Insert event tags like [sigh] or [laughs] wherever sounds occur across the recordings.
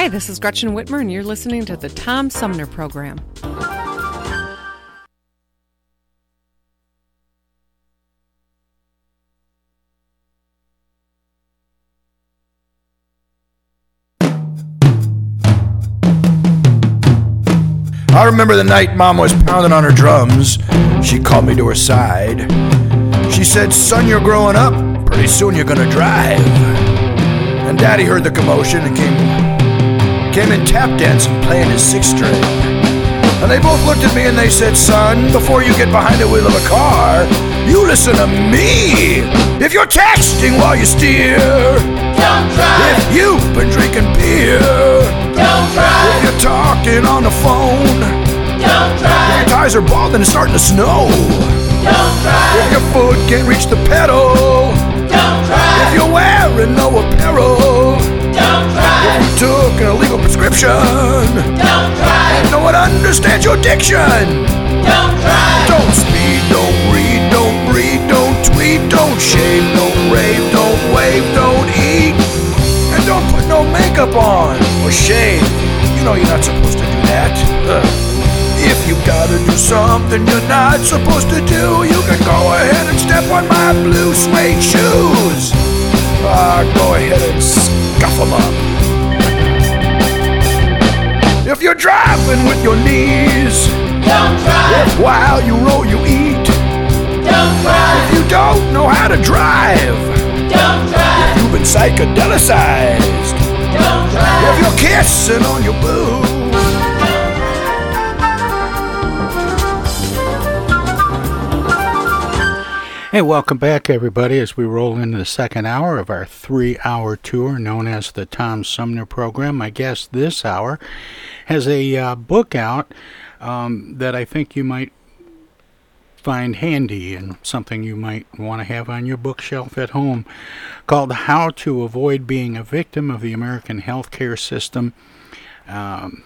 Hi, this is Gretchen Whitmer, and you're listening to the Tom Sumner Program. I remember the night Mom was pounding on her drums. She called me to her side. She said, Son, you're growing up. Pretty soon you're gonna drive. And Daddy heard the commotion and came came in tap dancing, playing his six string. And they both looked at me and they said, Son, before you get behind the wheel of a car, you listen to me. If you're texting while you steer, Don't drive! if you've been drinking beer, Don't if you're talking on the phone, Don't your tires are bald and it's starting to snow. Don't If your foot can't reach the pedal, prescription, Don't drive! no one understands your diction. Don't drive! Don't speed, don't read, don't breathe, don't tweet, don't shave, don't rave, don't wave, don't eat, and don't put no makeup on or shave. You know you're not supposed to do that. Ugh. If you gotta do something you're not supposed to do, you can go ahead and step on my blue suede shoes. Ah, go ahead and scuff 'em up. If you're driving with your knees, Don't drive! while you roll, you eat. Don't drive! If you don't know how to drive, Don't drive! If you've been psychedelicized. Don't drive. If you're kissing on your boo, Hey, welcome back, everybody, as we roll into the second hour of our three hour tour known as the Tom Sumner Program. My guest this hour has a uh, book out um, that I think you might find handy and something you might want to have on your bookshelf at home called How to Avoid Being a Victim of the American Healthcare System. Um,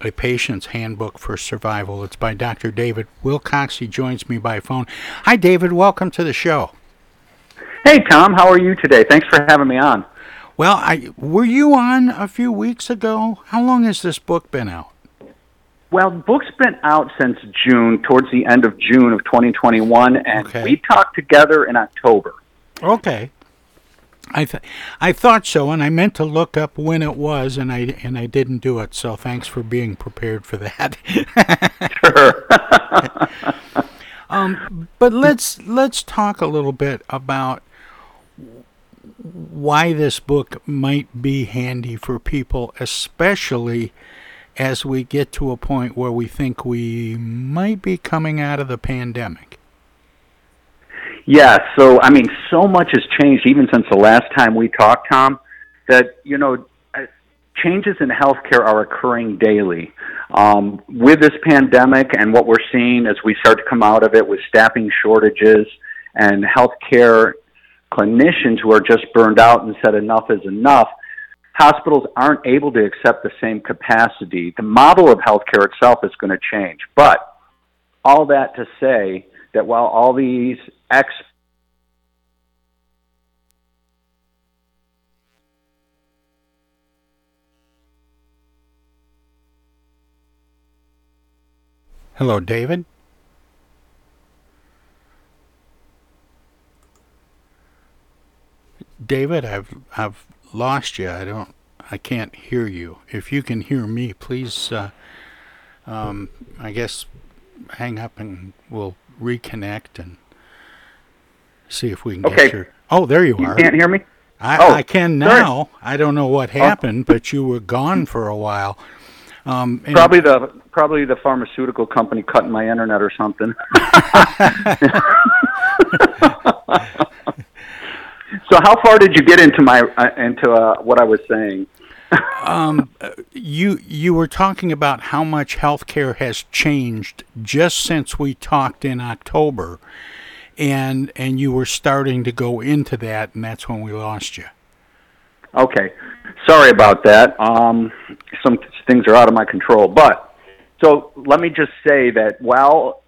a Patient's Handbook for Survival. It's by Dr. David Wilcox. He joins me by phone. Hi, David. Welcome to the show. Hey, Tom. How are you today? Thanks for having me on. Well, I were you on a few weeks ago? How long has this book been out? Well, the book's been out since June, towards the end of June of 2021, and Okay. we talked together in October. Okay. I th- I thought so, and I meant to look up when it was, and I and I didn't do it. So thanks for being prepared for that. [laughs] Sure. [laughs] um, but let's let's talk a little bit about why this book might be handy for people, especially as we get to a point where we think we might be coming out of the pandemic. yeah, so, I mean, so much has changed even since the last time we talked, Tom, that, you know, uh, changes in healthcare are occurring daily. Um, with this pandemic and what we're seeing as we start to come out of it with staffing shortages and healthcare clinicians who are just burned out and said enough is enough, hospitals aren't able to accept the same capacity. The model of healthcare itself is going to change. But all that to say that while all these ex Hello, David. David, I've I've lost you. I don't. I can't hear you. If you can hear me, please uh, um, I guess hang up and we'll reconnect and see if we can Okay. get your. Oh, there you, You are. You can't hear me? I, Oh, I can sorry. now. I don't know what happened, but you were gone for a while. Um, Probably the probably the pharmaceutical company cutting my internet or something. [laughs] [laughs] [laughs] so how far did you get into my uh, into uh, what I was saying? [laughs] um, you you were talking about how much healthcare has changed just since we talked in October, and and you were starting to go into that, and that's when we lost you. Okay, sorry about that. Um, some things are out of my control, but so let me just say that while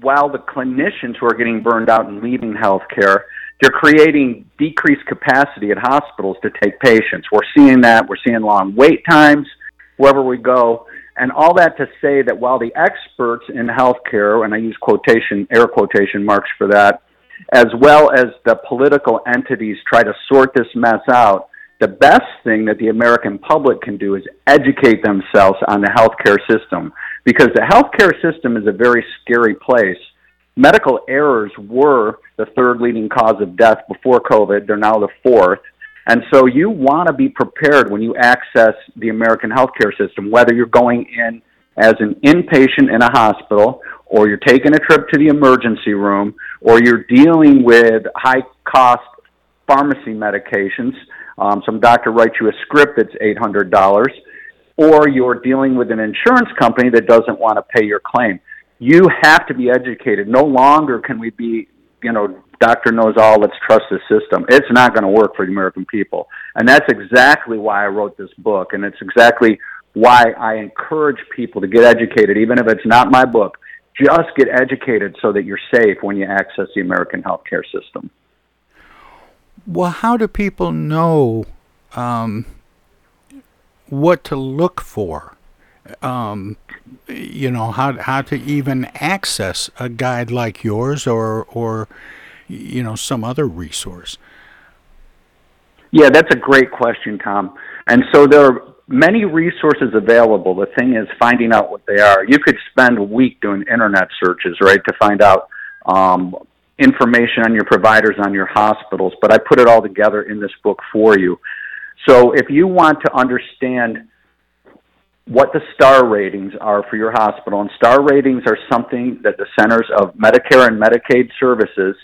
while the clinicians who are getting burned out and leaving healthcare, they're creating decreased capacity at hospitals to take patients. We're seeing that. We're seeing long wait times wherever we go. And all that to say that while the experts in healthcare, and I use quotation, air quotation marks for that, as well as the political entities try to sort this mess out, the best thing that the American public can do is educate themselves on the healthcare system because the healthcare system is a very scary place. Medical errors were the third leading cause of death before COVID. They're now the fourth. And so you want to be prepared when you access the American healthcare system, whether you're going in as an inpatient in a hospital, or you're taking a trip to the emergency room, or you're dealing with high cost pharmacy medications. Um, some doctor writes you a script that's $800, or you're dealing with an insurance company that doesn't want to pay your claim. You have to be educated. No longer can we be, you know, doctor knows all, let's trust the system. It's not going to work for the American people. And that's exactly why I wrote this book. And it's exactly why I encourage people to get educated, even if it's not my book. Just get educated so that you're safe when you access the American healthcare system. Well, how do people know um, what to look for? Um, you know how how to even access a guide like yours or or you know some other resource. Yeah, that's a great question, Tom. And so there are many resources available. The thing is finding out what they are. You could spend a week doing internet searches, right, to find out um, information on your providers, on your hospitals, but I put it all together in this book for you. So if you want to understand what the star ratings are for your hospital, and star ratings are something that the Centers of Medicare and Medicaid Services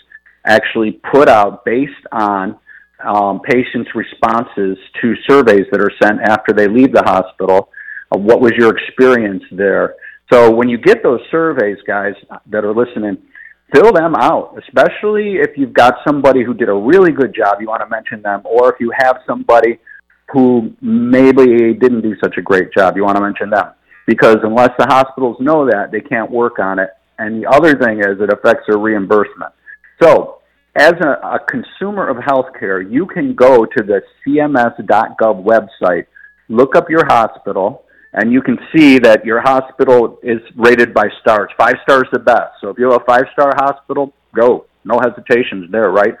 actually put out based on um, patients' responses to surveys that are sent after they leave the hospital. Uh, what was your experience there? So when you get those surveys, guys that are listening, fill them out, especially if you've got somebody who did a really good job, you want to mention them, or if you have somebody who maybe didn't do such a great job, you want to mention them. Because unless the hospitals know that, they can't work on it. And the other thing is it affects their reimbursement. So, as a, a consumer of healthcare, you can go to the CMS.gov website, look up your hospital, and you can see that your hospital is rated by stars. Five stars the best. So if you have a five star hospital, go. No hesitations there, right?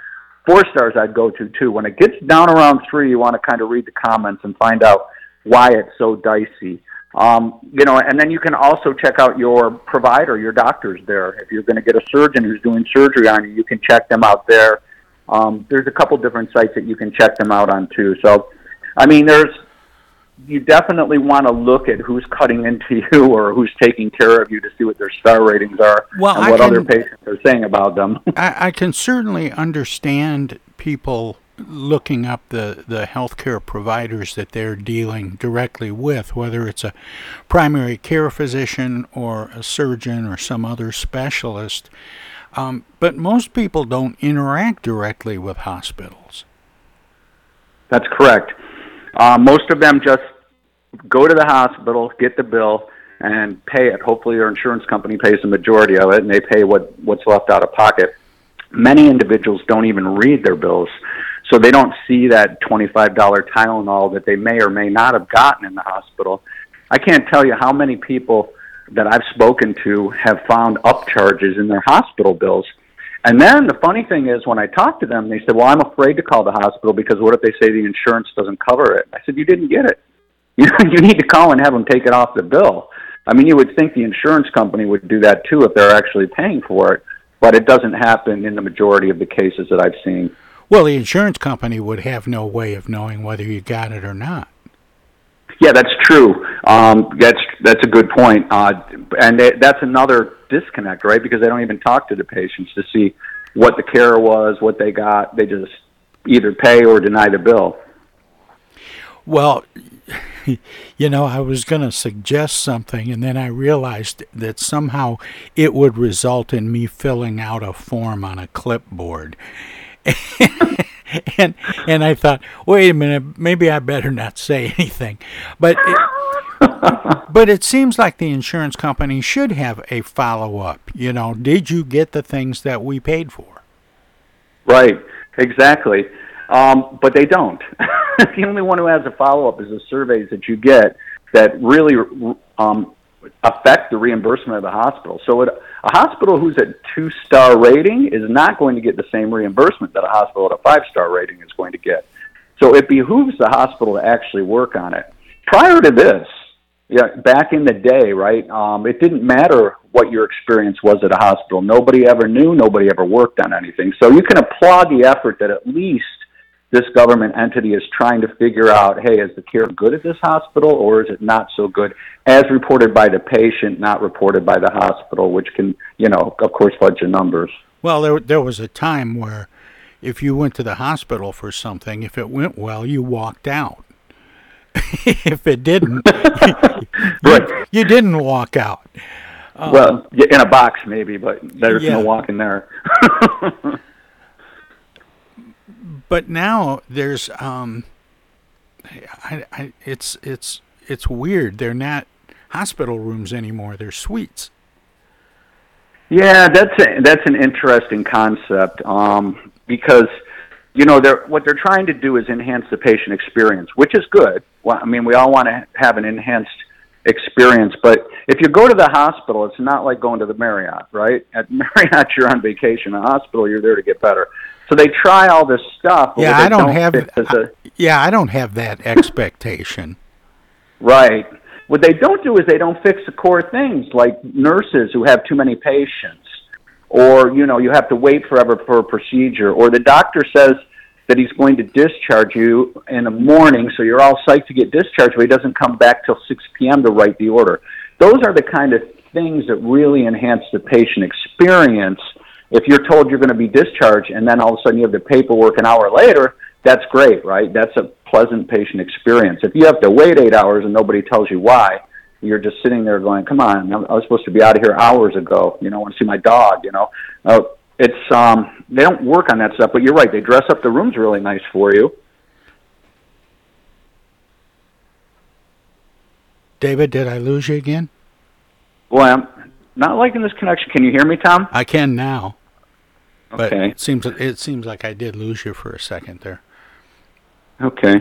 Four stars I'd go to too. When it gets down around three, you want to kind of read the comments and find out why it's so dicey. Um, you know, and then you can also check out your provider, your doctors there. If you're going to get a surgeon who's doing surgery on you, you can check them out there. Um, there's a couple different sites that you can check them out on too. So, I mean, there's you definitely want to look at who's cutting into you or who's taking care of you to see what their star ratings are Well, and I what other patients are saying about them. [laughs] I, I can certainly understand people looking up the, the healthcare providers that they're dealing directly with, whether it's a primary care physician or a surgeon or some other specialist. Um, but most people don't interact directly with hospitals. That's correct. Uh, most of them just go to the hospital, get the bill, and pay it. Hopefully, their insurance company pays the majority of it, and they pay what what's left out of pocket. Many individuals don't even read their bills, so they don't see that twenty-five dollar Tylenol that they may or may not have gotten in the hospital. I can't tell you how many people that I've spoken to have found upcharges in their hospital bills. And then the funny thing is, when I talk to them, they say, "Well, I'm afraid to call the hospital because what if they say the insurance doesn't cover it?" I said, "You didn't get it. [laughs] You you need to call and have them take it off the bill." I mean, you would think the insurance company would do that too if they're actually paying for it, but it doesn't happen in the majority of the cases that I've seen. Well, the insurance company would have no way of knowing whether you got it or not. Yeah, that's true. Um, that's that's a good point, uh, and that's another disconnect, right? Because they don't even talk to the patients to see what the care was, what they got. They just either pay or deny the bill. Well, [laughs] you know, I was going to suggest something, and then I realized that somehow it would result in me filling out a form on a clipboard. [laughs] and and I thought, wait a minute, maybe I better not say anything. But it, [laughs] but it seems like the insurance company should have a follow up. You know, did you get the things that we paid for? Right. Exactly. Um, but they don't. [laughs] the only one who has a follow up is the surveys that you get that really um, affect the reimbursement of the hospital. So it, a hospital who's at two star rating is not going to get the same reimbursement that a hospital at a five star rating is going to get. So it behooves the hospital to actually work on it. Prior to this, yeah, back in the day, right? Um, it didn't matter what your experience was at a hospital. Nobody ever knew. Nobody ever worked on anything. So you can applaud the effort that at least this government entity is trying to figure out, hey, is the care good at this hospital or is it not so good, as reported by the patient, not reported by the hospital, which can, you know, of course, fudge the numbers. Well, there there was a time where if you went to the hospital for something, if it went well, you walked out. [laughs] if it didn't, [laughs] you, you, didn't walk out. Um, well, in a box maybe, but there's yeah. no walking there. [laughs] but now there's um, I, I, it's it's it's weird. They're not hospital rooms anymore. They're suites. Yeah, that's a, that's an interesting concept um, because you know they're what they're trying to do is enhance the patient experience, which is good. Well, I mean, we all want to have an enhanced experience, but if you go to the hospital, it's not like going to the Marriott, right? At [laughs] Marriott, you're on vacation. A hospital, you're there to get better. So they try all this stuff. Yeah, I don't, don't have. A, yeah, I don't have that expectation. right. What they don't do is they don't fix the core things, like nurses who have too many patients, or you know you have to wait forever for a procedure, or the doctor says that he's going to discharge you in the morning, so you're all psyched to get discharged, but he doesn't come back till 6 p.m. to write the order. Those are the kind of things that really enhance the patient experience if you're told you're going to be discharged and then all of a sudden you have the paperwork an hour later, that's great, right? That's a pleasant patient experience. If you have to wait eight hours and nobody tells you why, you're just sitting there going, "Come on, I was supposed to be out of here hours ago. You know, I want to see my dog." You know, uh, it's um, they don't work on that stuff. But you're right; they dress up the rooms really nice for you. David, did I lose you again? Well, I'm not liking this connection. Can you hear me, Tom? I can now. But okay. it seems it seems like I did lose you for a second there. Okay.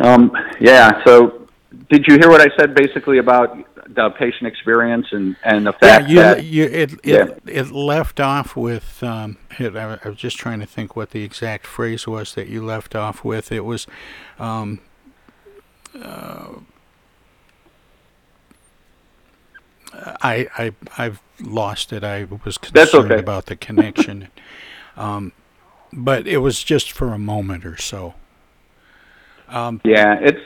Um, yeah. So, did you hear what I said basically about the patient experience and, and the fact yeah, you, that you, it, it, yeah. it left off with um, it, I, I, was just trying to think what the exact phrase was that you left off with. It was um, uh, I, I I've lost it. I was concerned okay. about the connection, [laughs] um, but it was just for a moment or so. Um, yeah, it's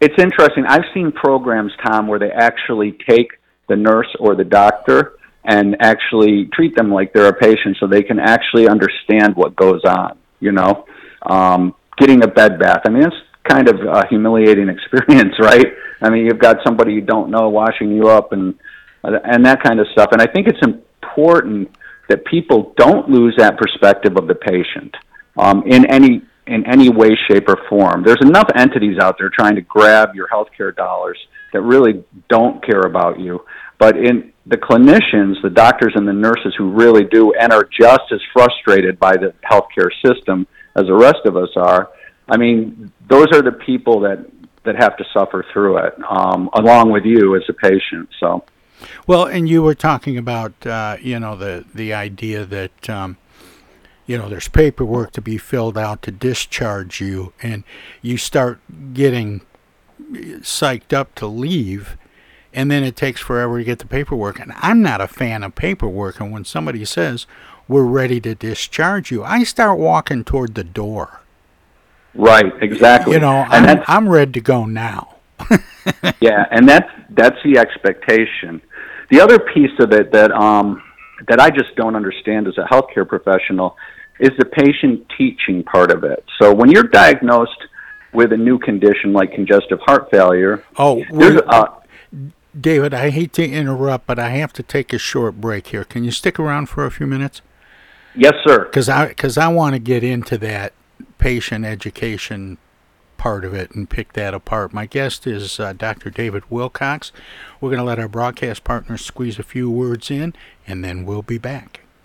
it's interesting. I've seen programs, Tom, where they actually take the nurse or the doctor and actually treat them like they're a patient, so they can actually understand what goes on. You know, um, getting a bed bath. I mean, it's kind of a humiliating [laughs] experience, right? I mean, you've got somebody you don't know washing you up and and that kind of stuff. And I think it's important that people don't lose that perspective of the patient um, in any in any way, shape, or form. There's enough entities out there trying to grab your healthcare dollars that really don't care about you. But in the clinicians, the doctors and the nurses who really do and are just as frustrated by the healthcare system as the rest of us are, I mean, those are the people that that have to suffer through it, um, along with you as a patient. So. Well, and you were talking about, uh, you know, the the idea that, um, you know, there's paperwork to be filled out to discharge you, and you start getting psyched up to leave, and then it takes forever to get the paperwork. And I'm not a fan of paperwork. And when somebody says, we're ready to discharge you, I start walking toward the door. Right, exactly. You know, and I'm, I'm ready to go now. [laughs] yeah, and that's that's the expectation. The other piece of it that um, that I just don't understand as a healthcare professional is the patient teaching part of it. So when you're diagnosed with a new condition like congestive heart failure, oh, a, David, I hate to interrupt, but I have to take a short break here. Can you stick around for a few minutes? Yes, sir. Because I because I want to get into that patient education part of it and pick that apart. My guest is uh, Dr. David Wilcox. We're going to let our broadcast partners squeeze a few words in, and then we'll be back.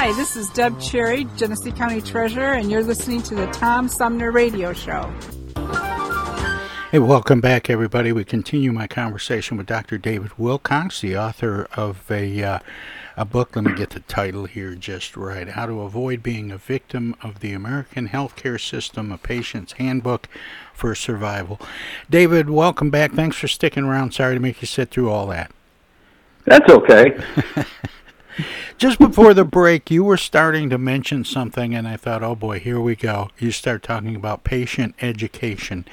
Hi, this is Deb Cherry, Genesee County Treasurer, and you're listening to the Tom Sumner Radio Show. Hey, welcome back, everybody. We continue my conversation with Dr. David Wilcox, the author of a uh, a book. Let me get the title here just right: How to Avoid Being a Victim of the American Healthcare System: A Patient's Handbook for Survival. David, welcome back. Thanks for sticking around. Sorry to make you sit through all that. That's okay. [laughs] Just before the break, you were starting to mention something, and I thought, oh boy, here we go. You start talking about patient education.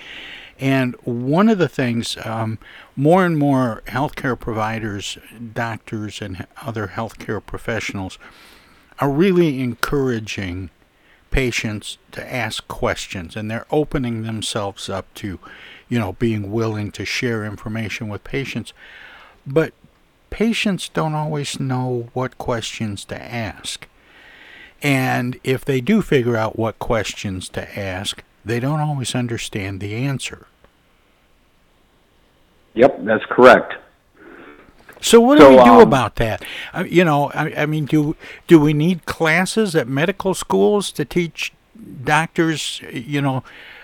And one of the things, um, more and more healthcare providers, doctors, and other healthcare professionals are really encouraging patients to ask questions, and they're opening themselves up to, you know, being willing to share information with patients. But patients don't always know what questions to ask. And if they do figure out what questions to ask, they don't always understand the answer. Yep, that's correct. So what do So, we do um, about that? Uh, you know, I, I mean, do do we need classes at medical schools to teach doctors? You know,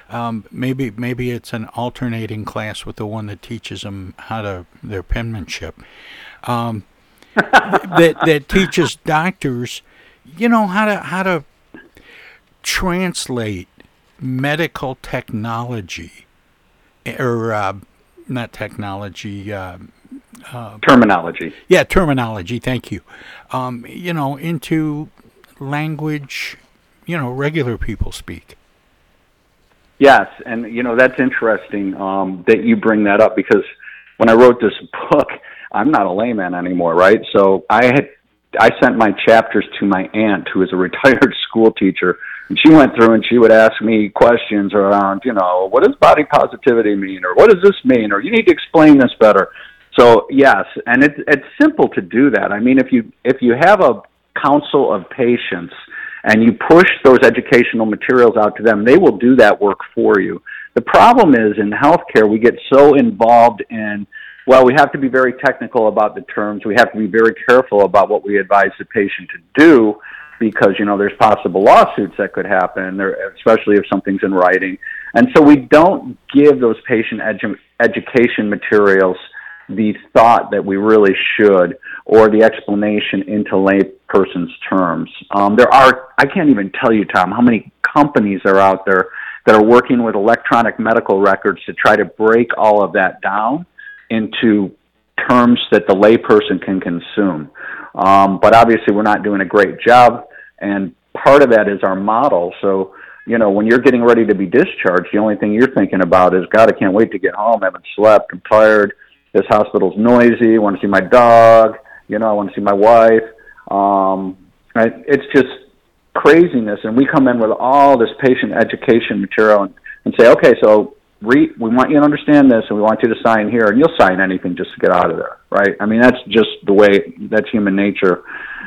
um, maybe maybe it's an alternating class with the one that teaches them how to their penmanship. Um, [laughs] that that teaches doctors, you know, how to how to translate medical technology or uh, not technology. Uh, uh, Terminology. yeah, terminology. Thank you. Um, you know, into language, you know, regular people speak. Yes, and you know that's interesting um, that you bring that up because when I wrote this book, I'm not a layman anymore, right? So I had I sent my chapters to my aunt, who is a [laughs] retired school teacher, and she went through and she would ask me questions around, you know, what does body positivity mean, or what does this mean, or you need to explain this better. So yes, and it's it's simple to do that. I mean, if you if you have a council of patients and you push those educational materials out to them, they will do that work for you. The problem is in healthcare, we get so involved in, well, we have to be very technical about the terms. We have to be very careful about what we advise the patient to do because, you know, there's possible lawsuits that could happen, especially if something's in writing. And so we don't give those patient edu- education materials the thought that we really should or the explanation into layperson's terms. Um, there are, I can't even tell you, Tom, how many companies are out there that are working with electronic medical records to try to break all of that down into terms that the layperson can consume. Um, but obviously, we're not doing a great job, and part of that is our model. So, you know, when you're getting ready to be discharged, the only thing you're thinking about is, God, I can't wait to get home. I haven't slept. I'm tired. This hospital's noisy. I want to see my dog. You know, I want to see my wife. Um, it's just craziness. And we come in with all this patient education material and, and say, okay, so re- we want you to understand this and we want you to sign here. And you'll sign anything just to get out of there, right? I mean, that's just the way, that's human nature.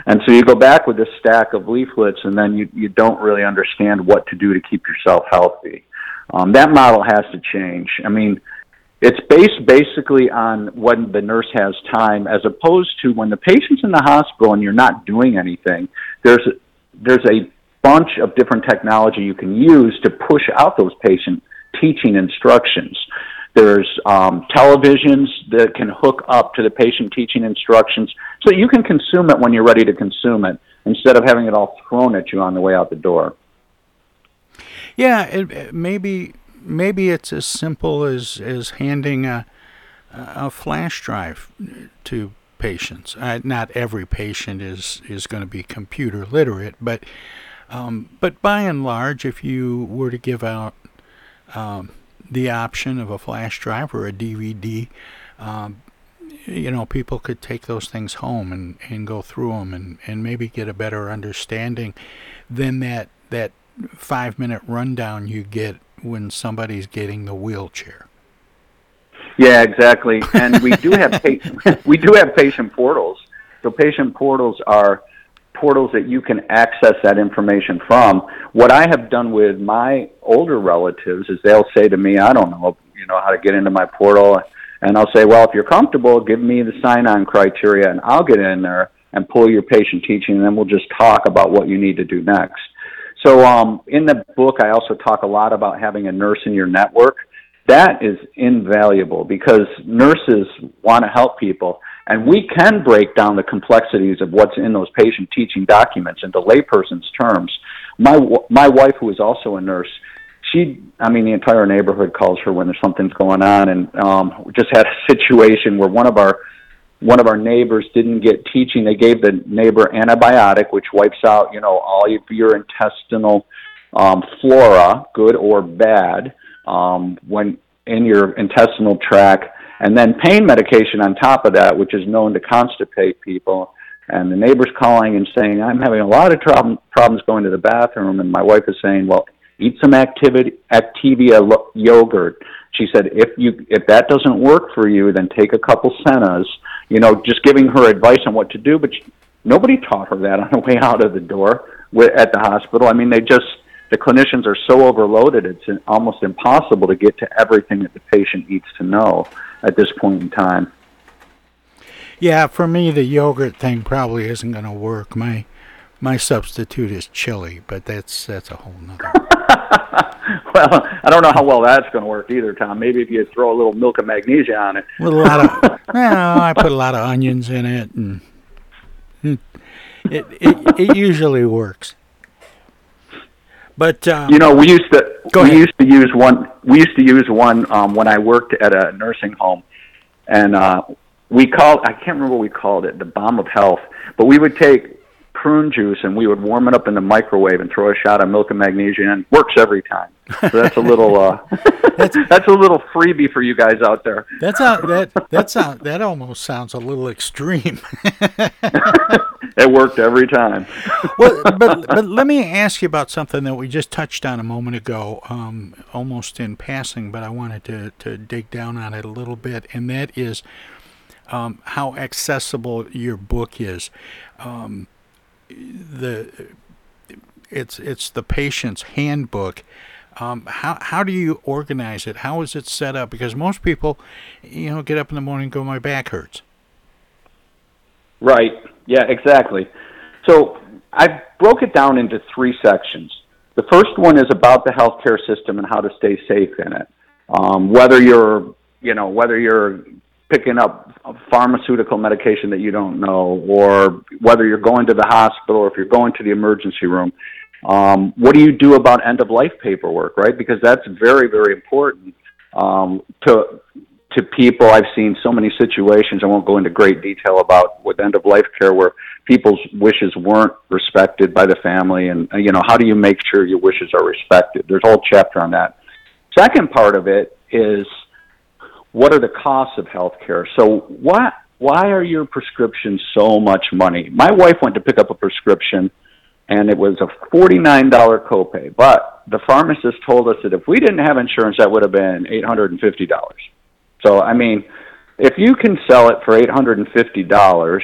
And so you go back with this stack of leaflets and then you, you don't really understand what to do to keep yourself healthy. Um, that model has to change. I mean, it's based basically on when the nurse has time, as opposed to when the patient's in the hospital and you're not doing anything. There's there's a bunch of different technology you can use to push out those patient teaching instructions. There's um, televisions that can hook up to the patient teaching instructions, so you can consume it when you're ready to consume it, instead of having it all thrown at you on the way out the door. Yeah, it, it maybe maybe it's as simple as as handing a a flash drive to patients. Uh, not every patient is is going to be computer literate, but um, but by and large, if you were to give out um, the option of a flash drive or a DVD, um, you know, people could take those things home and, and go through them and, and maybe get a better understanding than that that five minute rundown you get when somebody's getting the wheelchair. Yeah, exactly. And we do have [laughs] [laughs] we do have patient portals. So patient portals are portals that you can access that information from. What I have done with my older relatives is they'll say to me, "I don't know, you know, how to get into my portal," and I'll say, "Well, if you're comfortable, give me the sign-on criteria, and I'll get in there." and pull your patient teaching, and then we'll just talk about what you need to do next. So, um, in the book, I also talk a lot about having a nurse in your network. That is invaluable because nurses want to help people, and we can break down the complexities of what's in those patient teaching documents into layperson's terms. My my wife, who is also a nurse, she, I mean, the entire neighborhood calls her when there's something's going on, and um, we just had [laughs] a situation where one of our one of our neighbors didn't get teaching. They gave the neighbor antibiotic, which wipes out, you know, all of your intestinal um, flora, good or bad, um, when in your intestinal tract, and then pain medication on top of that, which is known to constipate people. And the neighbor's calling and saying, "I'm having a lot of trouble, problems going to the bathroom," and my wife is saying, "Well, eat some activity Activia lo- yogurt." She said, "If you if that doesn't work for you, then take a couple Sennas." You know, just giving her advice on what to do, but she, nobody taught her that on the way out of the door at the hospital. I mean, they just the clinicians are so overloaded; it's almost impossible to get to everything that the patient needs to know at this point in time. Yeah, for me, the yogurt thing probably isn't going to work. My my substitute is chili, but that's that's a whole nother. [laughs] well, I don't know how well that's going to work either, Tom. Maybe if you throw a little milk of magnesia on it. With a lot of, [laughs] well, I put a lot of onions in it, and it it, it usually works. But um, you know, we used to Go we used to use one. We used to use one um, when I worked at a nursing home, and uh, we called. I can't remember what we called it, the bomb of health. But we would take prune juice and we would warm it up in the microwave and throw a shot of milk and magnesium. and Works every time. So that's a little. Uh, that's, [laughs] [laughs] that's a little freebie for you guys out there. That's a, that that sound that almost sounds a little extreme. [laughs] It worked every time. [laughs] well, but but let me ask you about something that we just touched on a moment ago, um, almost in passing, but I wanted to to dig down on it a little bit, and that is um, how accessible your book is. Um, the it's it's the patient's handbook. Um, how how do you organize it? How is it set up? Because most people, you know, get up in the morning and go, my back hurts. Right. Yeah, exactly. So I broke it down into three sections. The first one is about the healthcare system and how to stay safe in it. Um, whether you're, you know, whether you're picking up pharmaceutical medication that you don't know, or whether you're going to the hospital, or if you're going to the emergency room. Um, what do you do about end of life paperwork, right? Because that's very, very important um, to to people. I've seen so many situations. I won't go into great detail about with end of life care where people's wishes weren't respected by the family, and uh, you know how do you make sure your wishes are respected? There's a whole chapter on that. Second part of it is what are the costs of health care? So why why are your prescriptions so much money? My wife went to pick up a prescription and it was a $49 copay, but the pharmacist told us that if we didn't have insurance that would have been $850. So I mean, if you can sell it for $850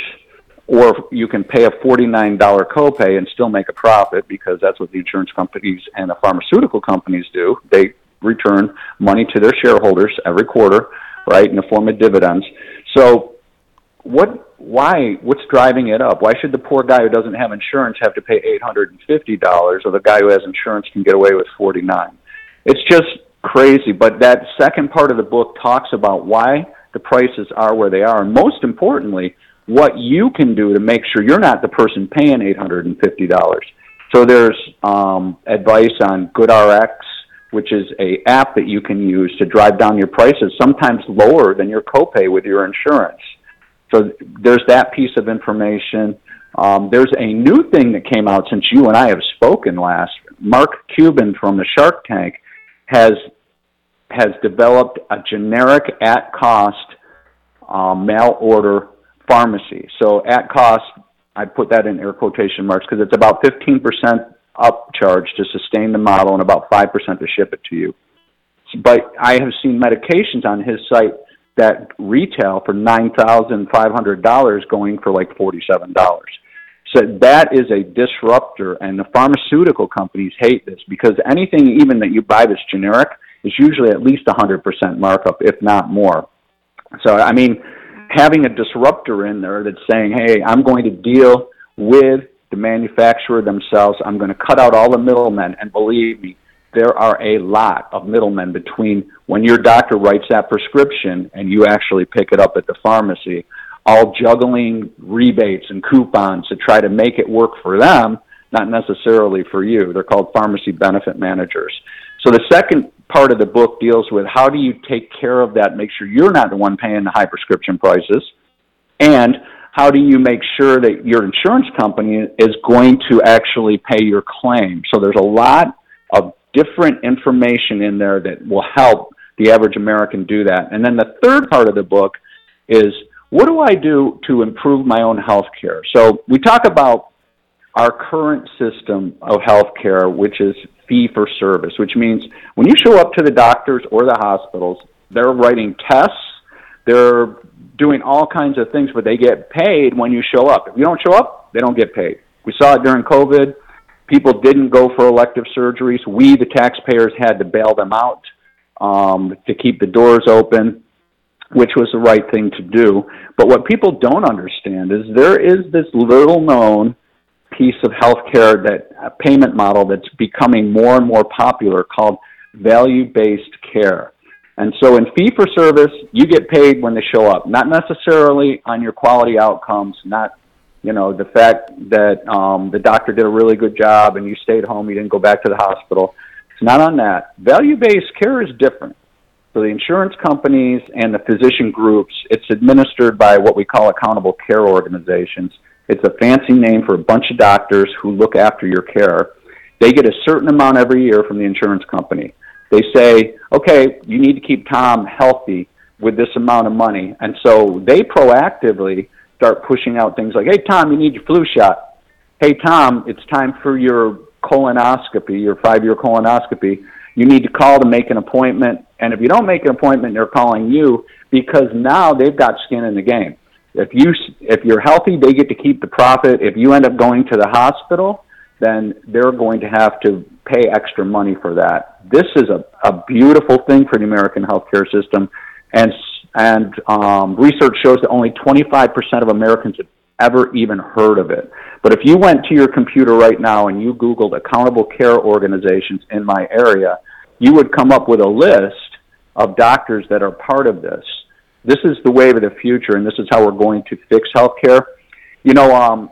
or you can pay a $49 copay and still make a profit because that's what the insurance companies and the pharmaceutical companies do. They return money to their shareholders every quarter, right, in the form of dividends. So, what? Why? What's driving it up? Why should the poor guy who doesn't have insurance have to pay eight hundred and fifty dollars, or the guy who has insurance can get away with forty nine? It's just crazy. But that second part of the book talks about why the prices are where they are, and most importantly, what you can do to make sure you're not the person paying eight hundred and fifty dollars. So there's um, advice on GoodRx, which is a app that you can use to drive down your prices, sometimes lower than your copay with your insurance. So there's that piece of information. Um, there's a new thing that came out since you and I have spoken last. Mark Cuban from the Shark Tank has has developed a generic at cost um, mail order pharmacy. So at cost, I put that in air quotation marks because it's about 15% upcharge to sustain the model and about 5% to ship it to you. But I have seen medications on his site that retail for $9,500 going for like $47. So that is a disruptor, and the pharmaceutical companies hate this because anything even that you buy that's generic is usually at least 100% markup, if not more. So, I mean, having a disruptor in there that's saying, hey, I'm going to deal with the manufacturer themselves. I'm going to cut out all the middlemen. And believe me, there are a lot of middlemen between when your doctor writes that prescription and you actually pick it up at the pharmacy, all juggling rebates and coupons to try to make it work for them, not necessarily for you. They're called pharmacy benefit managers. So the second part of the book deals with how do you take care of that, make sure you're not the one paying the high prescription prices, and how do you make sure that your insurance company is going to actually pay your claim? So there's a lot of different information in there that will help the average American do that. And then the third part of the book is what do I do to improve my own health care? So we talk about our current system of health care, which is fee for service, which means when you show up to the doctors or the hospitals, they're writing tests, they're doing all kinds of things, but they get paid when you show up. If you don't show up, they don't get paid. We saw it during COVID. People didn't go for elective surgeries. We, the taxpayers, had to bail them out um, to keep the doors open, which was the right thing to do. But what people don't understand is there is this little known piece of healthcare that payment model that's becoming more and more popular called value-based care. And so in fee for service, you get paid when they show up, not necessarily on your quality outcomes, not you know the fact that um, the doctor did a really good job and you stayed home, you didn't go back to the hospital. It's not on that. Value-based care is different. For the insurance companies and the physician groups, it's administered by what we call accountable care organizations. It's a fancy name for a bunch of doctors who look after your care. They get a certain amount every year from the insurance company. They say, okay, you need to keep Tom healthy with this amount of money. And so they proactively start pushing out things like, hey, Tom, you need your flu shot. Hey, Tom, it's time for your colonoscopy, your five year colonoscopy. You need to call to make an appointment. And if you don't make an appointment, they're calling you because now they've got skin in the game. If you if you're healthy, they get to keep the profit. If you end up going to the hospital, then they're going to have to pay extra money for that. This is a, a beautiful thing for the American healthcare system, and and um, research shows that only 25% of Americans ever even heard of it. But if you went to your computer right now and you Googled accountable care organizations in my area, you would come up with a list of doctors that are part of this this is the wave of the future, and this is how we're going to fix healthcare. You know, um,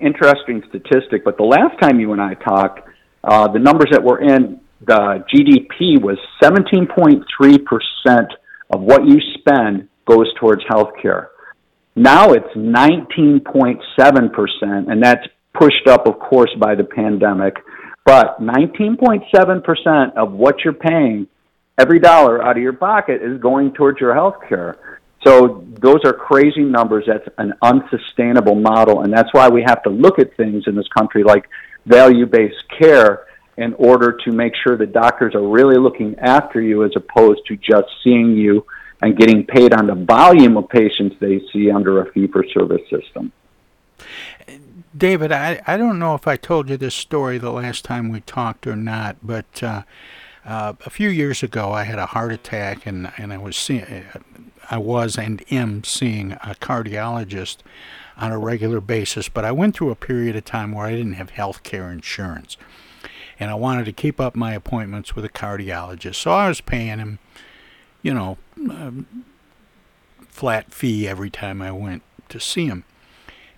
interesting statistic, but the last time you and I talked, uh, the numbers that were in the GDP was 17.3% of what you spend goes towards healthcare. Now it's 19.7%, and that's pushed up, of course, by the pandemic. But 19.7% of what you're paying every dollar out of your pocket is going towards your health care. So those are crazy numbers. That's an unsustainable model. And that's why we have to look at things in this country like value based care in order to make sure that doctors are really looking after you as opposed to just seeing you and getting paid on the volume of patients they see under a fee for service system. David, I, I don't know if I told you this story the last time we talked or not, but uh, uh, a few years ago, I had a heart attack, and and I was seeing, I was and am seeing a cardiologist on a regular basis. But I went through a period of time where I didn't have health care insurance, and I wanted to keep up my appointments with a cardiologist. So I was paying him, you know, um, flat fee every time I went to see him.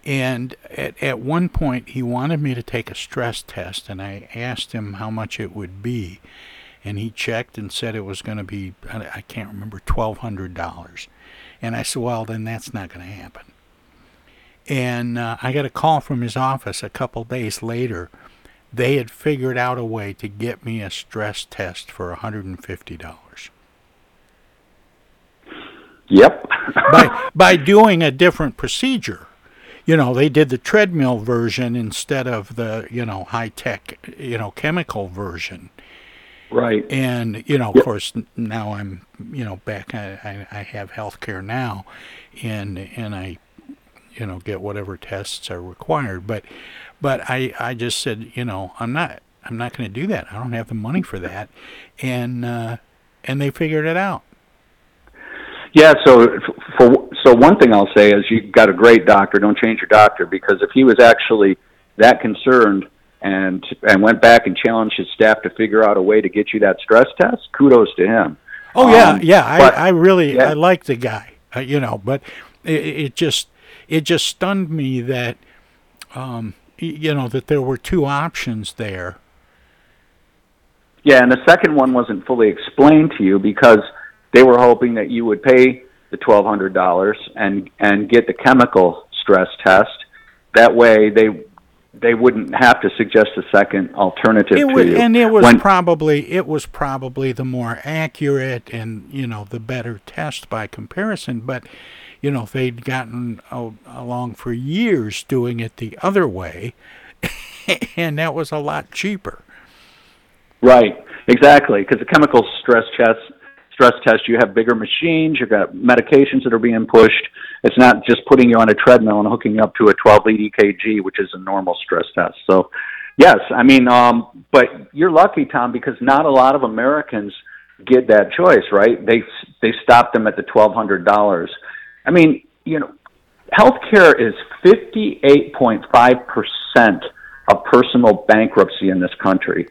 And at, at one point, he wanted me to take a stress test, and I asked him how much it would be and he checked and said it was going to be I can't remember twelve hundred dollars, and I said, well, then that's not going to happen. And uh, I got a call from his office a couple days later. They had figured out a way to get me a stress test for hundred and fifty dollars. Yep. [laughs] by [laughs] by doing a different procedure. You know, they did the treadmill version instead of the, you know, high tech, you know, chemical version. Right. And, you know, of course, now I'm, you know, back, I, I, I have health care now, and, and I, you know, get whatever tests are required. But, but I, I just said, you know, I'm not, I'm not going to do that. I don't have the money for that. And, uh, and they figured it out. Yeah. So for so one thing I'll say is you've got a great doctor. Don't change your doctor because if he was actually that concerned and and went back and challenged his staff to figure out a way to get you that stress test, kudos to him. Oh yeah, Um, yeah. but- I, I really yeah. I like the guy, uh, you know, but it, it just it just stunned me that um, you know that there were two options there. Yeah, and the second one wasn't fully explained to you because they were hoping that you would pay the twelve hundred dollars and and get the chemical stress test. That way, they they wouldn't have to suggest a second alternative It to was, you. and it was When- probably it was probably the more accurate and you know the better test by comparison. But you know they'd gotten along for years doing it the other way, [laughs] and that was a lot cheaper. Right, exactly. Because the chemical stress test, stress test, you have bigger machines, you've got medications that are being pushed. It's not just putting you on a treadmill and hooking you up to a 12 lead EKG, which is a normal stress test. So, yes, I mean, um, but you're lucky, Tom, because not a lot of Americans get that choice. Right? They they stopped them at the twelve hundred dollars. I mean, you know, healthcare is 58.5% of personal bankruptcy in this country.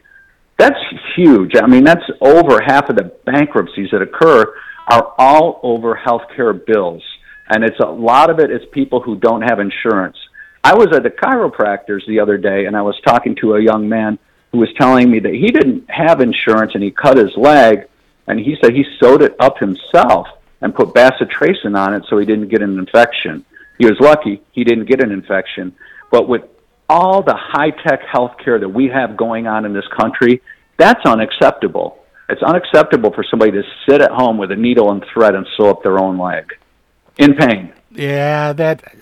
That's huge. I mean, that's over half of the bankruptcies that occur are all over healthcare bills. And it's a lot of it is people who don't have insurance. I was at the chiropractor's the other day and I was talking to a young man who was telling me that he didn't have insurance and he cut his leg and he said he sewed it up himself and put bacitracin on it so he didn't get an infection. He was lucky he didn't get an infection. But with all the high tech healthcare that we have going on in this country, that's unacceptable. It's unacceptable for somebody to sit at home with a needle and thread and sew up their own leg in pain. Yeah, that.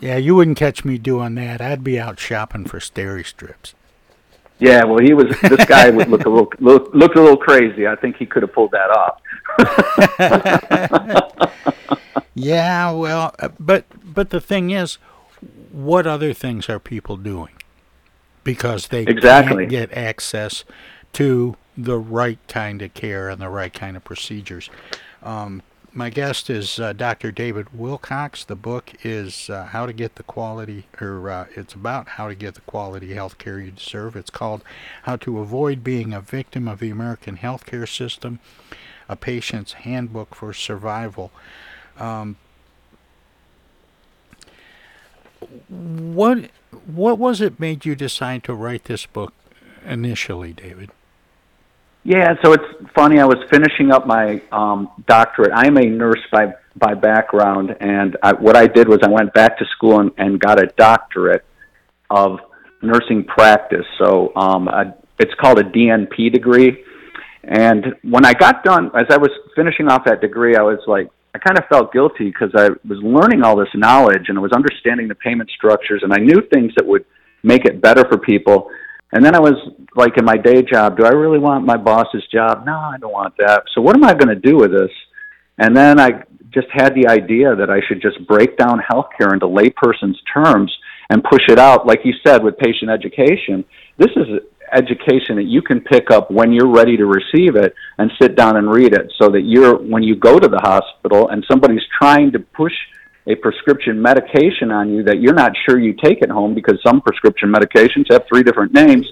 Yeah, you wouldn't catch me doing that. I'd be out shopping for steri strips. Yeah, well, he was. This guy would look a little [laughs] look, looked a little crazy. I think he could have pulled that off. [laughs] Yeah, well, uh, but but the thing is, what other things are people doing? Because they Exactly. can't get access to the right kind of care and the right kind of procedures. Um, my guest is uh, Dr. David Wilcox. The book is uh, How to Get the Quality, or uh, it's about how to get the quality health care you deserve. It's called How to Avoid Being a Victim of the American Healthcare System, a Patient's Handbook for Survival. Um, what what was it made you decide to write this book initially, David? Yeah, so it's funny. I was finishing up my um, doctorate. I'm a nurse by by background, and I, what I did was I went back to school and, and got a doctorate of nursing practice. So um, a, it's called a DNP degree. And when I got done, as I was finishing off that degree, I was like, I kind of felt guilty because I was learning all this knowledge and I was understanding the payment structures, and I knew things that would make it better for people. And then I was like in my day job, do I really want my boss's job? No, I don't want that. So what am I going to do with this? And then I just had the idea that I should just break down healthcare into layperson's terms and push it out, like you said, with patient education. This is education that you can pick up when you're ready to receive it and sit down and read it so that you're when you go to the hospital and somebody's trying to push a prescription medication on you that you're not sure you take it home because some prescription medications have three different names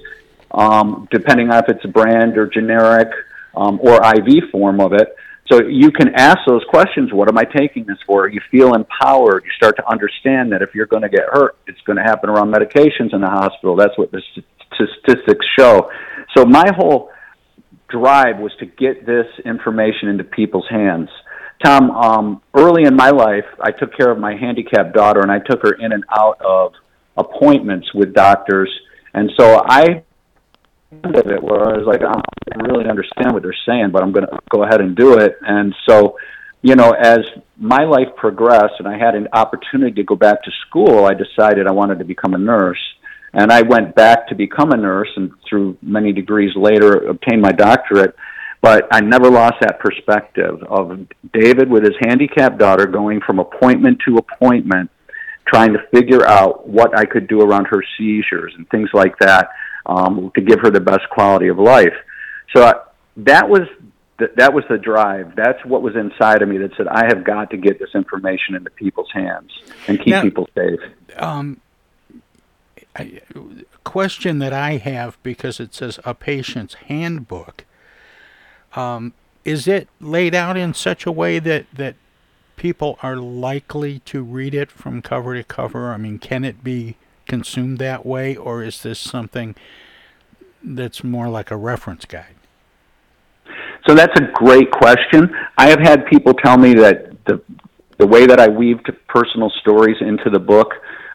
um, depending on if it's a brand or generic um, or IV form of it. So you can ask those questions. What am I taking this for? You feel empowered. You start to understand that if you're going to get hurt, it's going to happen around medications in the hospital. That's what the st- statistics show. So my whole drive was to get this information into people's hands. Tom, um, early in my life, I took care of my handicapped daughter, and I took her in and out of appointments with doctors. And so I of it where I was like, I don't really understand what they're saying, but I'm going to go ahead and do it. And so, you know, as my life progressed and I had an opportunity to go back to school, I decided I wanted to become a nurse. And I went back to become a nurse and through many degrees later obtained my doctorate. But I never lost that perspective of David with his handicapped daughter going from appointment to appointment, trying to figure out what I could do around her seizures and things like that um, to give her the best quality of life. So I, that was th- that was the drive. That's what was inside of me that said, I have got to get this information into people's hands and keep Now- people safe. Um, I, question that I have because it says a patient's handbook. Um, is it laid out in such a way that that people are likely to read it from cover to cover? I mean, can it be consumed that way, or is this something that's more like a reference guide? So that's a great question. I have had people tell me that the the way that I weaved personal stories into the book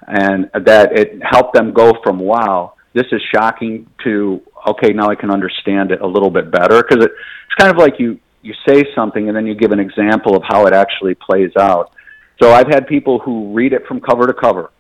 and that it helped them go from wow, this is shocking to okay, now I can understand it a little bit better because it, it's kind of like you you say something and then you give an example of how it actually plays out. So I've had people who read it from cover to cover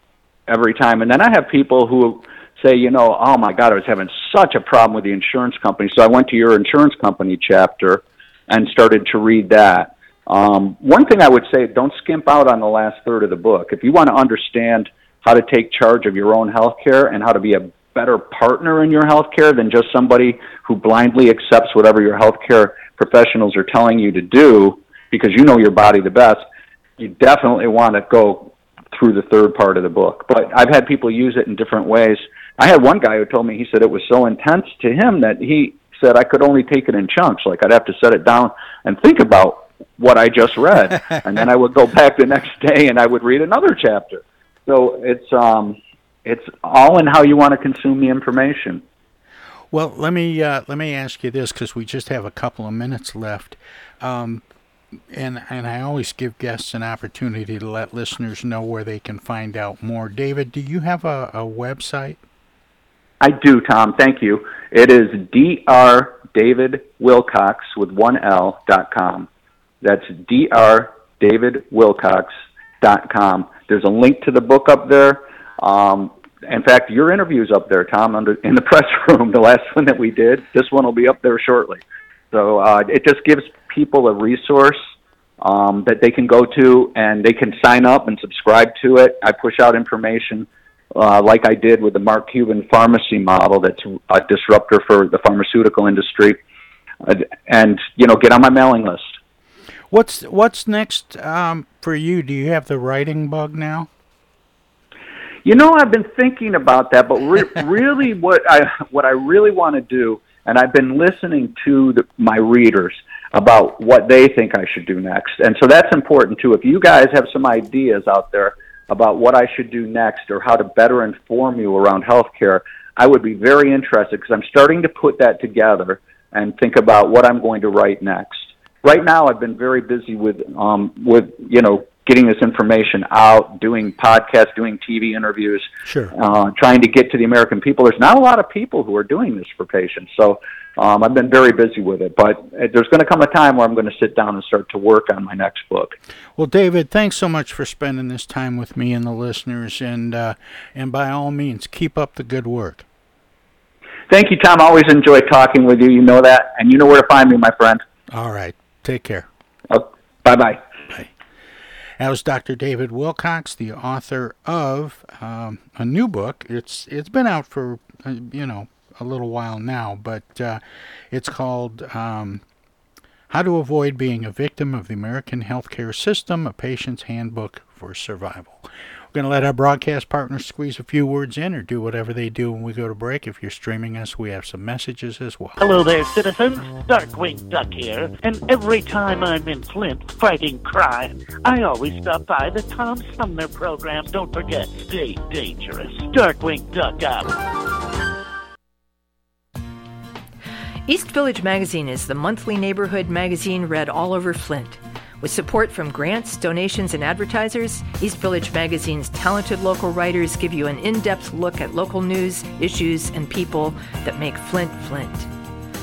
every time, and then I have people who say, you know, oh my God, I was having such a problem with the insurance company, so I went to your insurance company chapter and started to read that. Um, one thing I would say, don't skimp out on the last third of the book. If you want to understand how to take charge of your own health care and how to be a better partner in your health care than just somebody who blindly accepts whatever your healthcare professionals are telling you to do because you know your body the best, you definitely want to go through the third part of the book. But I've had people use it in different ways. I had one guy who told me he said it was so intense to him that he said I could only take it in chunks. Like I'd have to set it down and think about what I just read, [laughs] and then I would go back the next day and I would read another chapter. So it's um, it's all in how you want to consume the information. Well, let me uh, let me ask you this because we just have a couple of minutes left, um, and and I always give guests an opportunity to let listeners know where they can find out more. David, do you have a, a website? I do, Tom. Thank you. It is Dr. David Wilcox with one L dot com. That's Dr. David Wilcox dot com. There's a link to the book up there. Um, in fact, your interview's up there, Tom, under in the [laughs] press room. The last one that we did. This one will be up there shortly. So uh, it just gives people a resource um, that they can go to and they can sign up and subscribe to it. I push out information uh, like I did with the Mark Cuban pharmacy model that's a disruptor for the pharmaceutical industry. And, you know, get on my mailing list. What's what's next um, for you? Do you have the writing bug now? You know, I've been thinking about that, but re- [laughs] really, what I what I really want to do, and I've been listening to the, my readers about what they think I should do next, and so that's important too. If you guys have some ideas out there about what I should do next or how to better inform you around healthcare, I would be very interested because I'm starting to put that together and think about what I'm going to write next. Right now, I've been very busy with um, with you know getting this information out, doing podcasts, doing TV interviews, Sure. uh, trying to get to the American people. There's not a lot of people who are doing this for patients, so um, I've been very busy with it. But uh, there's going to come a time where I'm going to sit down and start to work on my next book. Well, David, thanks so much for spending this time with me and the listeners, and uh, and by all means, keep up the good work. Thank you, Tom. I always enjoy talking with you. You know that, and you know where to find me, my friend. All right, take care. Oh, bye bye. That was Dr. David Wilcox, the author of um, a new book. It's it's been out for uh, you know a little while now, but uh, it's called um, "How to Avoid Being a Victim of the American Healthcare System: A Patient's Handbook for Survival." We're going to let our broadcast partners squeeze a few words in or do whatever they do when we go to break. If you're streaming us, we have some messages as well. Hello there, citizens. Darkwing Duck here. And every time I'm in Flint fighting crime, I always stop by the Tom Sumner program. Don't forget, stay dangerous. Darkwing Duck out. East Village Magazine is the monthly neighborhood magazine read all over Flint. With support from grants, donations, and advertisers, East Village Magazine's talented local writers give you an in depth look at local news, issues, and people that make Flint Flint.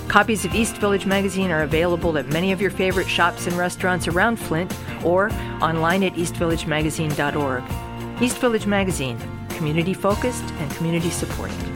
Copies of East Village Magazine are available at many of your favorite shops and restaurants around Flint or online at eastvillagemagazine.org. East Village Magazine, community focused and community supported.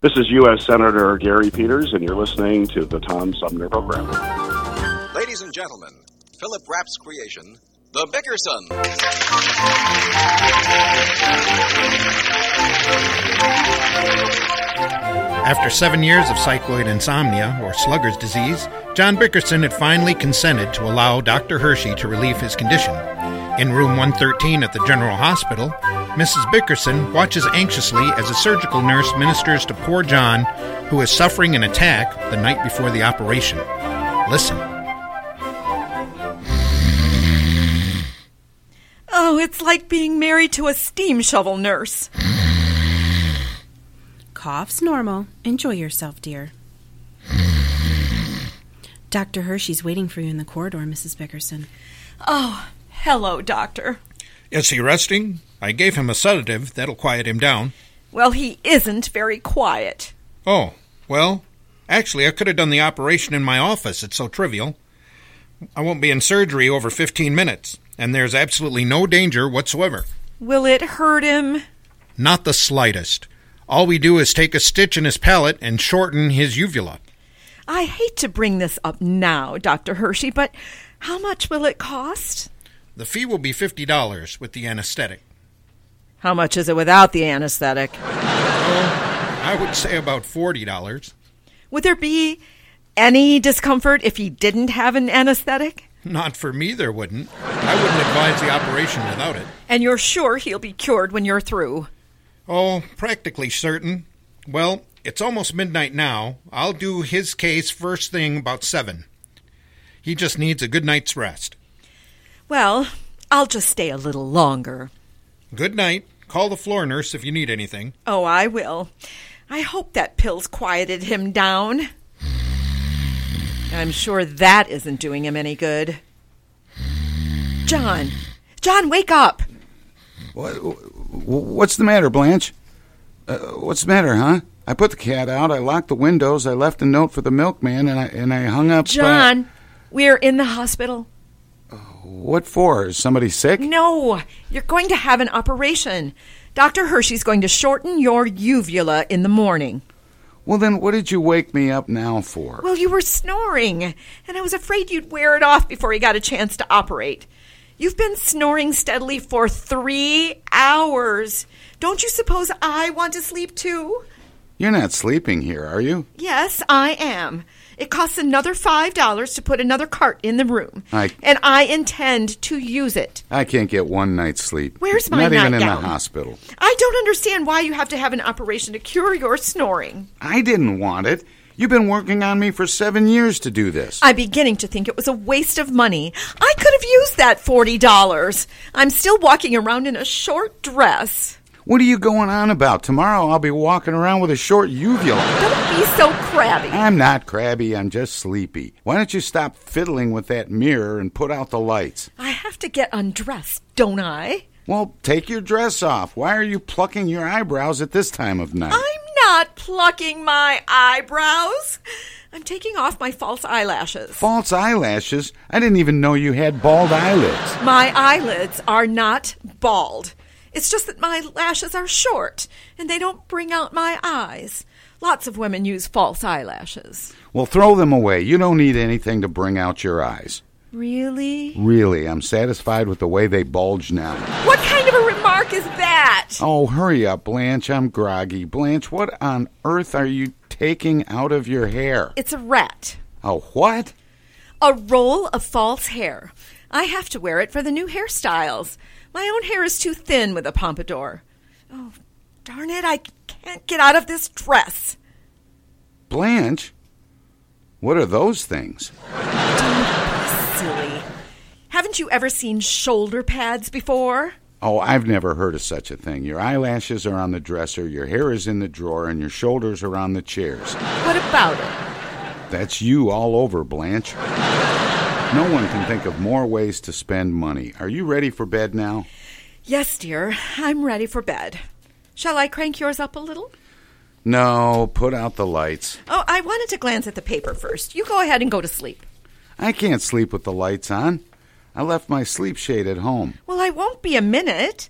This is U.S. Senator Gary Peters, and you're listening to the Tom Sumner Program. Ladies and gentlemen, Philip Rapp's creation, The Bickerson. After seven years of cycloid insomnia, or slugger's disease, John Bickerson had finally consented to allow Dr. Hershey to relieve his condition. In room 113 at the General Hospital, Mrs. Bickerson watches anxiously as a surgical nurse ministers to poor John, who is suffering an attack the night before the operation. Listen. Oh, it's like being married to a steam shovel nurse. Cough's normal. Enjoy yourself, dear. Dr. Hershey's waiting for you in the corridor, Mrs. Bickerson. Oh, hello, doctor. Is he resting? I gave him a sedative. That'll quiet him down. Well, he isn't very quiet. Oh, well, actually, I could have done the operation in my office. It's so trivial. I won't be in surgery over 15 minutes, and there's absolutely no danger whatsoever. Will it hurt him? Not the slightest. All we do is take a stitch in his palate and shorten his uvula. I hate to bring this up now, Dr. Hershey, but how much will it cost? The fee will be $50 with the anesthetic. How much is it without the anesthetic? I would say about $40. Would there be any discomfort if he didn't have an anesthetic? Not for me, there wouldn't. I wouldn't advise the operation without it. And you're sure he'll be cured when you're through? Oh, practically certain. Well, it's almost midnight now. I'll do his case first thing about seven. He just needs a good night's rest. Well, I'll just stay a little longer. Good night. Call the floor nurse if you need anything. Oh, I will. I hope that pill's quieted him down. I'm sure that isn't doing him any good. John! John, wake up! What, what's the matter, Blanche? Uh, what's the matter, huh? I put the cat out. I locked the windows. I left a note for the milkman, and I and I hung up. John, uh, we're in the hospital. What for? Is somebody sick? No, you're going to have an operation. Dr. Hershey's going to shorten your uvula in the morning. Well, then what did you wake me up now for? Well, you were snoring, and I was afraid you'd wear it off before you got a chance to operate. You've been snoring steadily for three hours. Don't you suppose I want to sleep too? You're not sleeping here, are you? Yes, I am. It costs another five dollars to put another cart in the room, I, and I intend to use it. I can't get one night's sleep. Where's my Not even in the hospital. I don't understand why you have to have an operation to cure your snoring. I didn't want it. You've been working on me for seven years to do this. I'm beginning to think it was a waste of money. I could have used that forty dollars. I'm still walking around in a short dress. What are you going on about? Tomorrow I'll be walking around with a short uvula. Don't be so crabby. I'm not crabby, I'm just sleepy. Why don't you stop fiddling with that mirror and put out the lights? I have to get undressed, don't I? Well, take your dress off. Why are you plucking your eyebrows at this time of night? I'm not plucking my eyebrows. I'm taking off my false eyelashes. False eyelashes? I didn't even know you had bald eyelids. My eyelids are not bald. It's just that my lashes are short and they don't bring out my eyes. Lots of women use false eyelashes. Well, throw them away. You don't need anything to bring out your eyes. Really? Really, I'm satisfied with the way they bulge now. What kind of a remark is that? Oh, hurry up, Blanche. I'm groggy. Blanche, what on earth are you taking out of your hair? It's a rat. A what? A roll of false hair. I have to wear it for the new hairstyles. My own hair is too thin with a pompadour. Oh, darn it, I can't get out of this dress. Blanche? What are those things? Silly. Haven't you ever seen shoulder pads before? Oh, I've never heard of such a thing. Your eyelashes are on the dresser, your hair is in the drawer, and your shoulders are on the chairs. What about it? That's you all over, Blanche. No one can think of more ways to spend money. Are you ready for bed now? Yes, dear. I'm ready for bed. Shall I crank yours up a little? No, put out the lights. Oh, I wanted to glance at the paper first. You go ahead and go to sleep. I can't sleep with the lights on. I left my sleep shade at home. Well, I won't be a minute.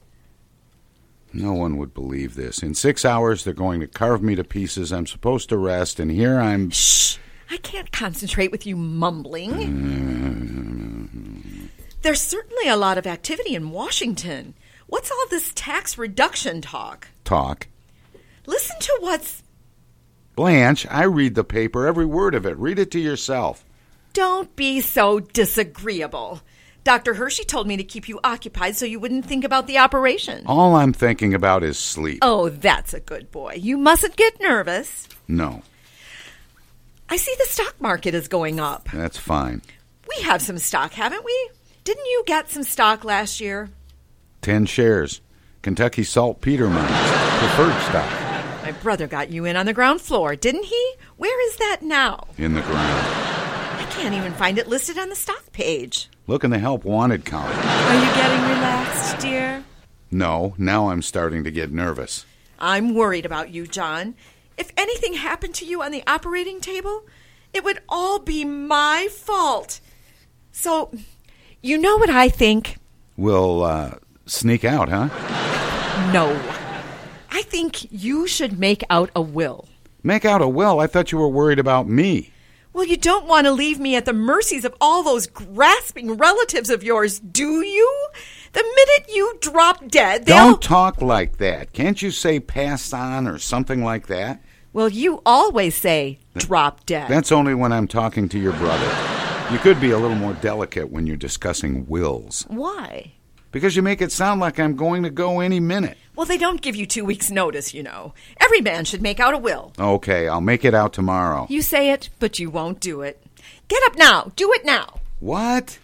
No one would believe this. In six hours, they're going to carve me to pieces. I'm supposed to rest, and here I'm. Shh! I can't concentrate with you mumbling. There's certainly a lot of activity in Washington. What's all this tax reduction talk? Talk. Listen to what's. Blanche, I read the paper, every word of it. Read it to yourself. Don't be so disagreeable. Dr. Hershey told me to keep you occupied so you wouldn't think about the operation. All I'm thinking about is sleep. Oh, that's a good boy. You mustn't get nervous. No, I see the stock market is going up. that's fine. We have some stock, haven't we? Didn't you get some stock last year? Ten shares. Kentucky Saltpeter Mines. Preferred stock. My brother got you in on the ground floor, didn't he? Where is that now? In the ground. I can't even find it listed on the stock page. Look in the help wanted column. Are you getting relaxed, dear? No, now I'm starting to get nervous. I'm worried about you, John. If anything happened to you on the operating table, it would all be my fault. So, you know what I think? We'll, uh, sneak out, huh? No. I think you should make out a will. Make out a will? I thought you were worried about me. Well, you don't want to leave me at the mercies of all those grasping relatives of yours, do you? The minute you drop dead, they'll. Don't talk like that. Can't you say pass on or something like that? Well, you always say drop dead. That's only when I'm talking to your brother. You could be a little more delicate when you're discussing wills. Why? Because you make it sound like I'm going to go any minute. Well, they don't give you two weeks' notice, you know. Every man should make out a will. Okay, I'll make it out tomorrow. You say it, but you won't do it. Get up now. Do it now. What?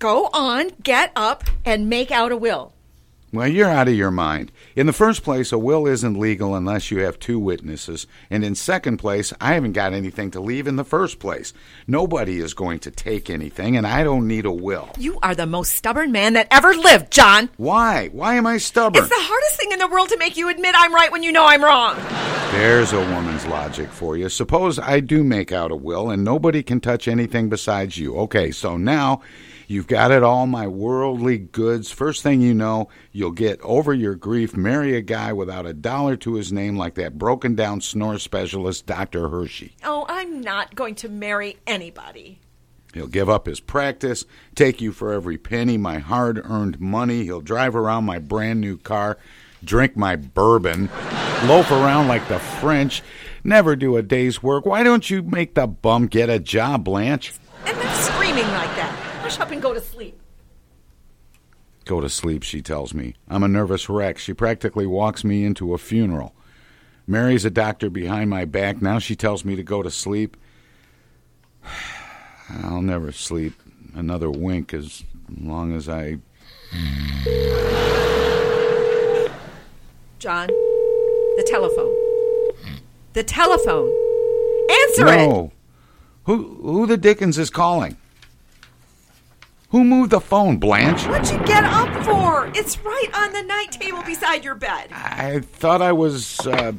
Go on, get up, and make out a will. Well, you're out of your mind. In the first place, a will isn't legal unless you have two witnesses. And in second place, I haven't got anything to leave in the first place. Nobody is going to take anything, and I don't need a will. You are the most stubborn man that ever lived, John. Why? Why am I stubborn? It's the hardest thing in the world to make you admit I'm right when you know I'm wrong. There's a woman's logic for you. Suppose I do make out a will and nobody can touch anything besides you. Okay, so now You've got it all, my worldly goods. First thing you know, you'll get over your grief, marry a guy without a dollar to his name like that broken down snore specialist, Dr. Hershey. Oh, I'm not going to marry anybody. He'll give up his practice, take you for every penny, my hard earned money. He'll drive around my brand new car, drink my bourbon, [laughs] loaf around like the French, never do a day's work. Why don't you make the bum get a job, Blanche? And then screaming like that. Up and go to sleep. Go to sleep, she tells me. I'm a nervous wreck. She practically walks me into a funeral. Mary's a doctor behind my back. Now she tells me to go to sleep. [sighs] I'll never sleep another wink as long as I. John, the telephone. The telephone. Answer no. it. Who who the dickens is calling? Who moved the phone, Blanche? What'd you get up for? It's right on the night table beside your bed. I thought I was. Uh...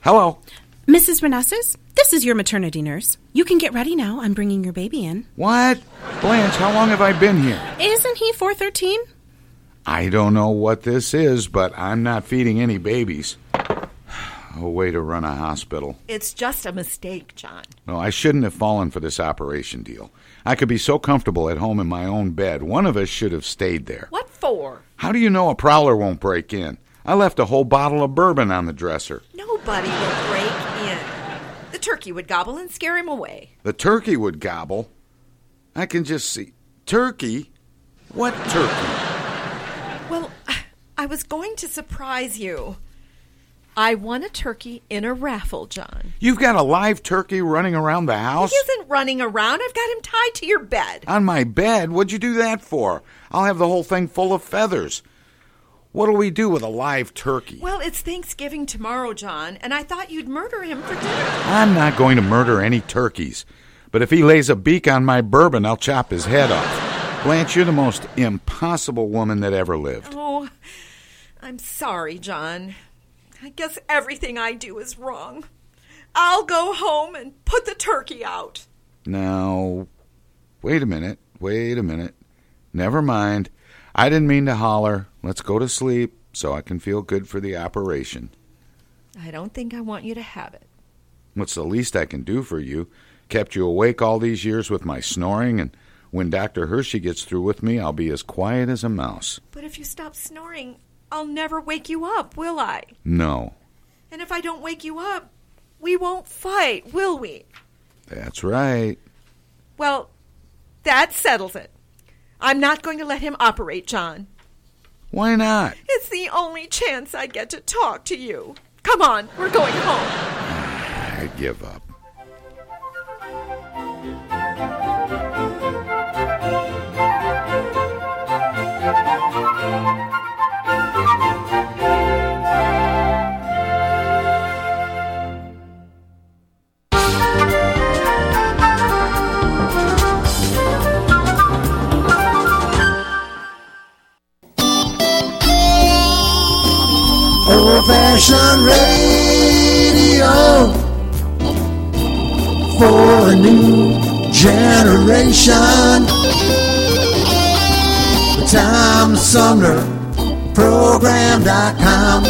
Hello. Mrs. Renesses, this is your maternity nurse. You can get ready now. I'm bringing your baby in. What? Blanche, how long have I been here? Isn't he 413? I don't know what this is, but I'm not feeding any babies. [sighs] A way to run a hospital. It's just a mistake, John. No, I shouldn't have fallen for this operation deal. I could be so comfortable at home in my own bed. One of us should have stayed there. What for? How do you know a prowler won't break in? I left a whole bottle of bourbon on the dresser. Nobody will break in. The turkey would gobble and scare him away. The turkey would gobble. I can just see. Turkey? What turkey? Well, [sighs] I was going to surprise you. I won a turkey in a raffle, John. You've got a live turkey running around the house? He isn't running around. I've got him tied to your bed. On my bed? What'd you do that for? I'll have the whole thing full of feathers. What'll we do with a live turkey? Well, it's Thanksgiving tomorrow, John, and I thought you'd murder him for dinner. I'm not going to murder any turkeys. But if he lays a beak on my bourbon, I'll chop his head off. Blanche, you're the most impossible woman that ever lived. Oh, I'm sorry, John. I guess everything I do is wrong. I'll go home and put the turkey out. Now, wait a minute. Wait a minute. Never mind. I didn't mean to holler. Let's go to sleep so I can feel good for the operation. I don't think I want you to have it. What's the least I can do for you? Kept you awake all these years with my snoring, and when Dr. Hershey gets through with me, I'll be as quiet as a mouse. But if you stop snoring, I'll never wake you up, will I? No. And if I don't wake you up, we won't fight, will we? That's right. Well, that settles it. I'm not going to let him operate, John. Why not? It's the only chance I get to talk to you. Come on, we're going home. [sighs] I give up. Old-fashioned radio for a new generation. The Tom Sumner Program.com.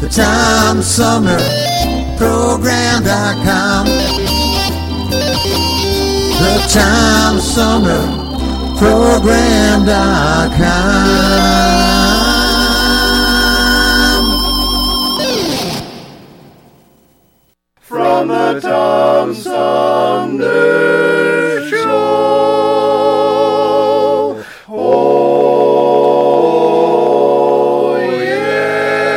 The Tom Sumner Program.com. The Tom Sumner Program.com. Tom Sumner Show. Oh, yeah.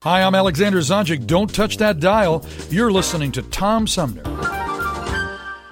Hi, I'm Alexander Zonjic. Don't touch that dial. You're listening to Tom Sumner.